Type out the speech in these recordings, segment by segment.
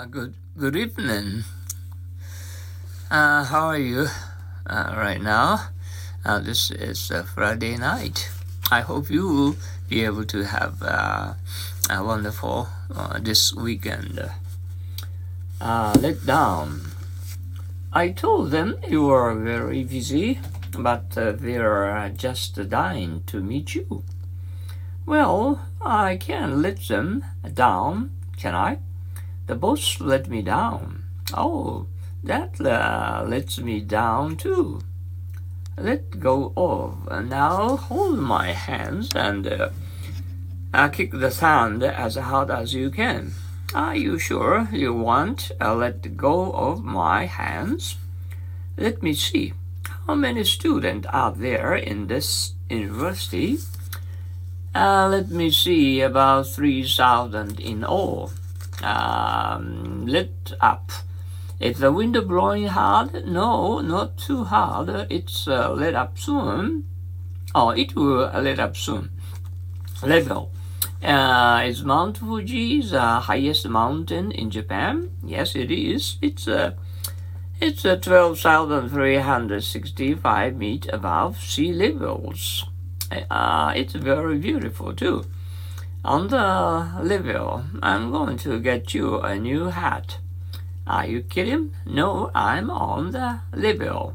Uh, good good evening. Uh, how are you uh, right now? Uh, this is Friday night. I hope you will be able to have uh, a wonderful this weekend. Let down. I told them you were very busy, but they're uh, just dying to meet you. Well, I can let them down, can I? The boss let me down. Oh, that uh, lets me down too. Let go of. Now hold my hands and uh, uh, kick the sand as hard as you can. Are you sure you want uh, let go of my hands? Let me see. How many students are there in this university? Uh, let me see, about 3,000 in all. Um, let up. Is the wind blowing hard? No, not too hard. It's uh, let up soon. Oh, it will lit up soon. Level. Uh, is Mount Fuji the highest mountain in Japan? Yes, it is. It's uh, it's uh, 12,365 feet above sea levels. Uh, it's very beautiful too. On the level, I'm going to get you a new hat. Are you kidding? No, I'm on the level.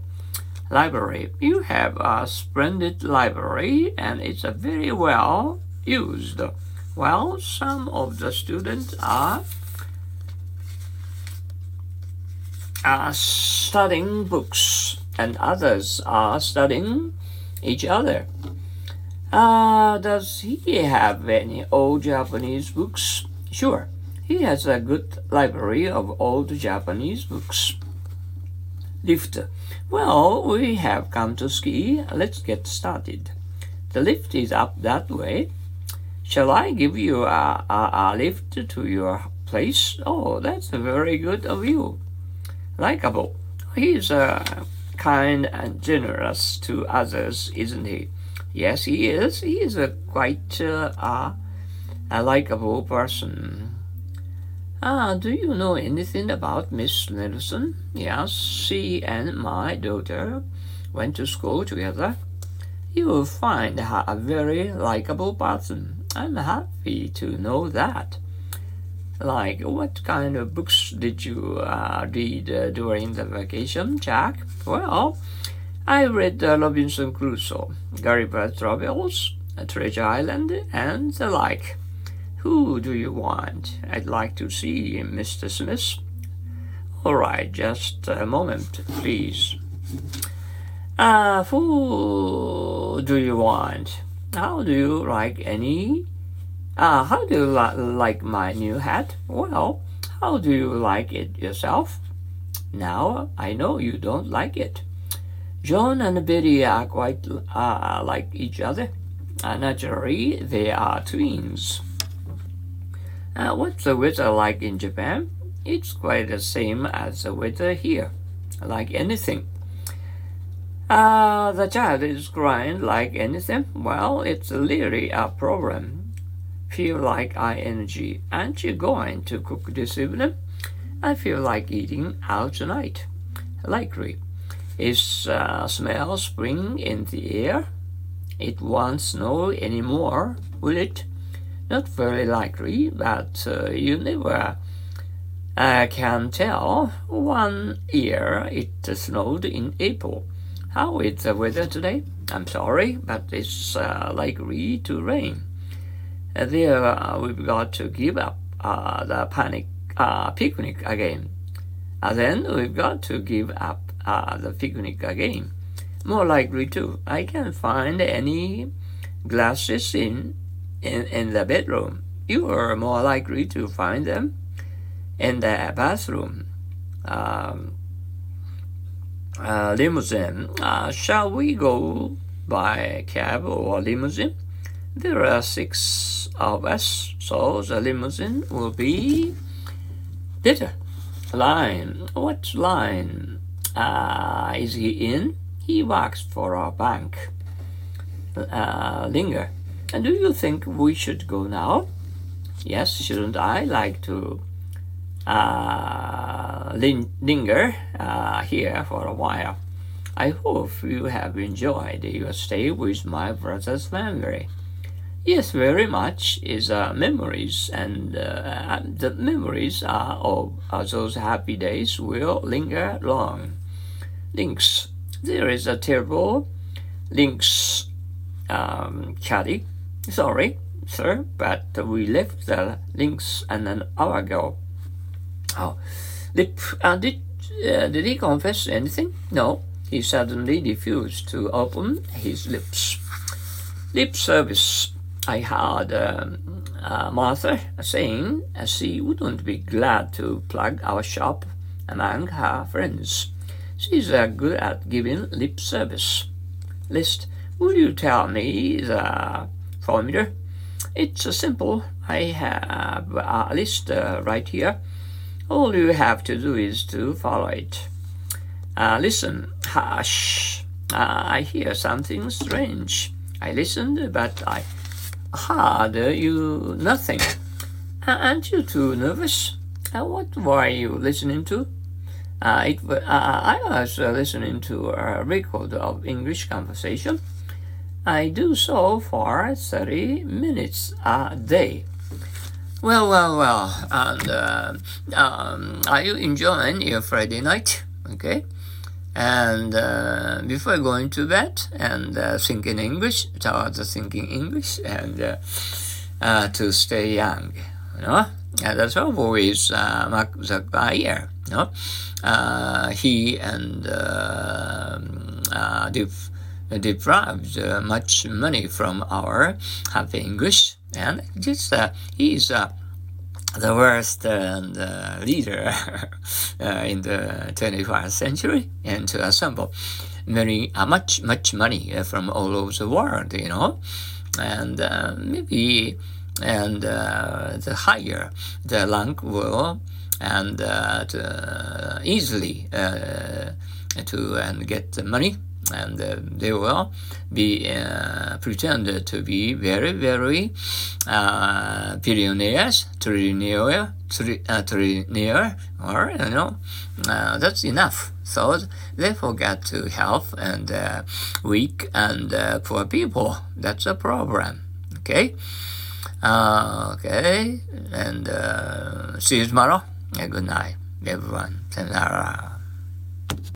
Library. You have a splendid library and it's very well used. Well, some of the students are are studying books and others are studying each other. Uh, does he have any old Japanese books? Sure. He has a good library of old Japanese books. Lift. Well, we have come to ski. Let's get started. The lift is up that way. Shall I give you a, a, a lift to your place? Oh, that's very good of you. Likable. He's uh, kind and generous to others, isn't he? Yes, he is. He is a quite uh, a, a likable person. Ah, do you know anything about Miss Nelson? Yes, she and my daughter went to school together. You will find her a very likable person. I'm happy to know that. Like, what kind of books did you uh, read uh, during the vacation, Jack? Well, I read uh, Robinson Crusoe, Gulliver's Travels, Treasure Island, and the like. Who do you want? I'd like to see Mr. Smith. All right, just a moment, please. Uh, who do you want? How do you like any? Uh, how do you li- like my new hat? Well, how do you like it yourself? Now I know you don't like it. John and Betty are quite uh, like each other. Uh, naturally, they are twins. Uh, what's the weather like in Japan? It's quite the same as the weather here, like anything. Uh, the child is crying like anything. Well, it's really a problem. Feel like ing. Aren't you going to cook this evening? I feel like eating out tonight. Likely. Is uh, smell spring in the air? It won't snow anymore, will it? Not very likely, but uh, you never uh, can tell. One year it snowed in April. How is the weather today? I'm sorry, but it's uh, likely to rain. Uh, there, uh, we've got to give up uh, the panic picnic again. then we've got to give up uh, the picnic again. More likely too, I can't find any glasses in, in, in the bedroom. You are more likely to find them in the bathroom. Um, uh, limousine. Uh, shall we go by cab or limousine? There are six of us, so the limousine will be better. Line. What line? Uh, is he in? He works for our bank. Uh, Linger. And do you think we should go now? Yes, shouldn't I like to uh, lin- linger uh, here for a while. I hope you have enjoyed your stay with my brother's family. Yes, very much is uh, memories, and uh, the memories of uh, those happy days will linger long. Links. There is a terrible links um, caddy. Sorry, sir, but we left the links an hour ago. Oh, did, uh, did, uh, did he confess anything? No, he suddenly refused to open his lips. Lip service. I heard um, uh, Martha saying she wouldn't be glad to plug our shop among her friends. She's uh, good at giving lip service. List, will you tell me the formula? It's uh, simple. I have a list uh, right here. All you have to do is to follow it. Uh, listen, hush. Uh, I hear something strange. I listened, but I heard you nothing. aren't you too nervous? Uh, what were you listening to? Uh, it, uh, I was listening to a record of English conversation. I do so for 30 minutes a day. Well, well, well, and uh, um, are you enjoying your Friday night? Okay. And uh, before going to bed and uh, thinking English, towards thinking English and uh, uh, to stay young, you know. And that's always uh, Mark know. Uh, he and uh, uh, deprived uh, much money from our happy English, and just uh, he's uh, the worst and uh, leader uh, in the 21st century, and to assemble many uh, much much money from all over the world, you know, and maybe and the higher the rank will and to, easily to and get the money and uh, they will be uh, pretended to be very, very uh, billionaires, trillionaire, tri- uh, trillionaire, or you know, uh, that's enough. So they forget to help and uh, weak and uh, poor people. That's a problem. Okay. okay, and see you tomorrow. Yeah, good night, everyone. Sayonara.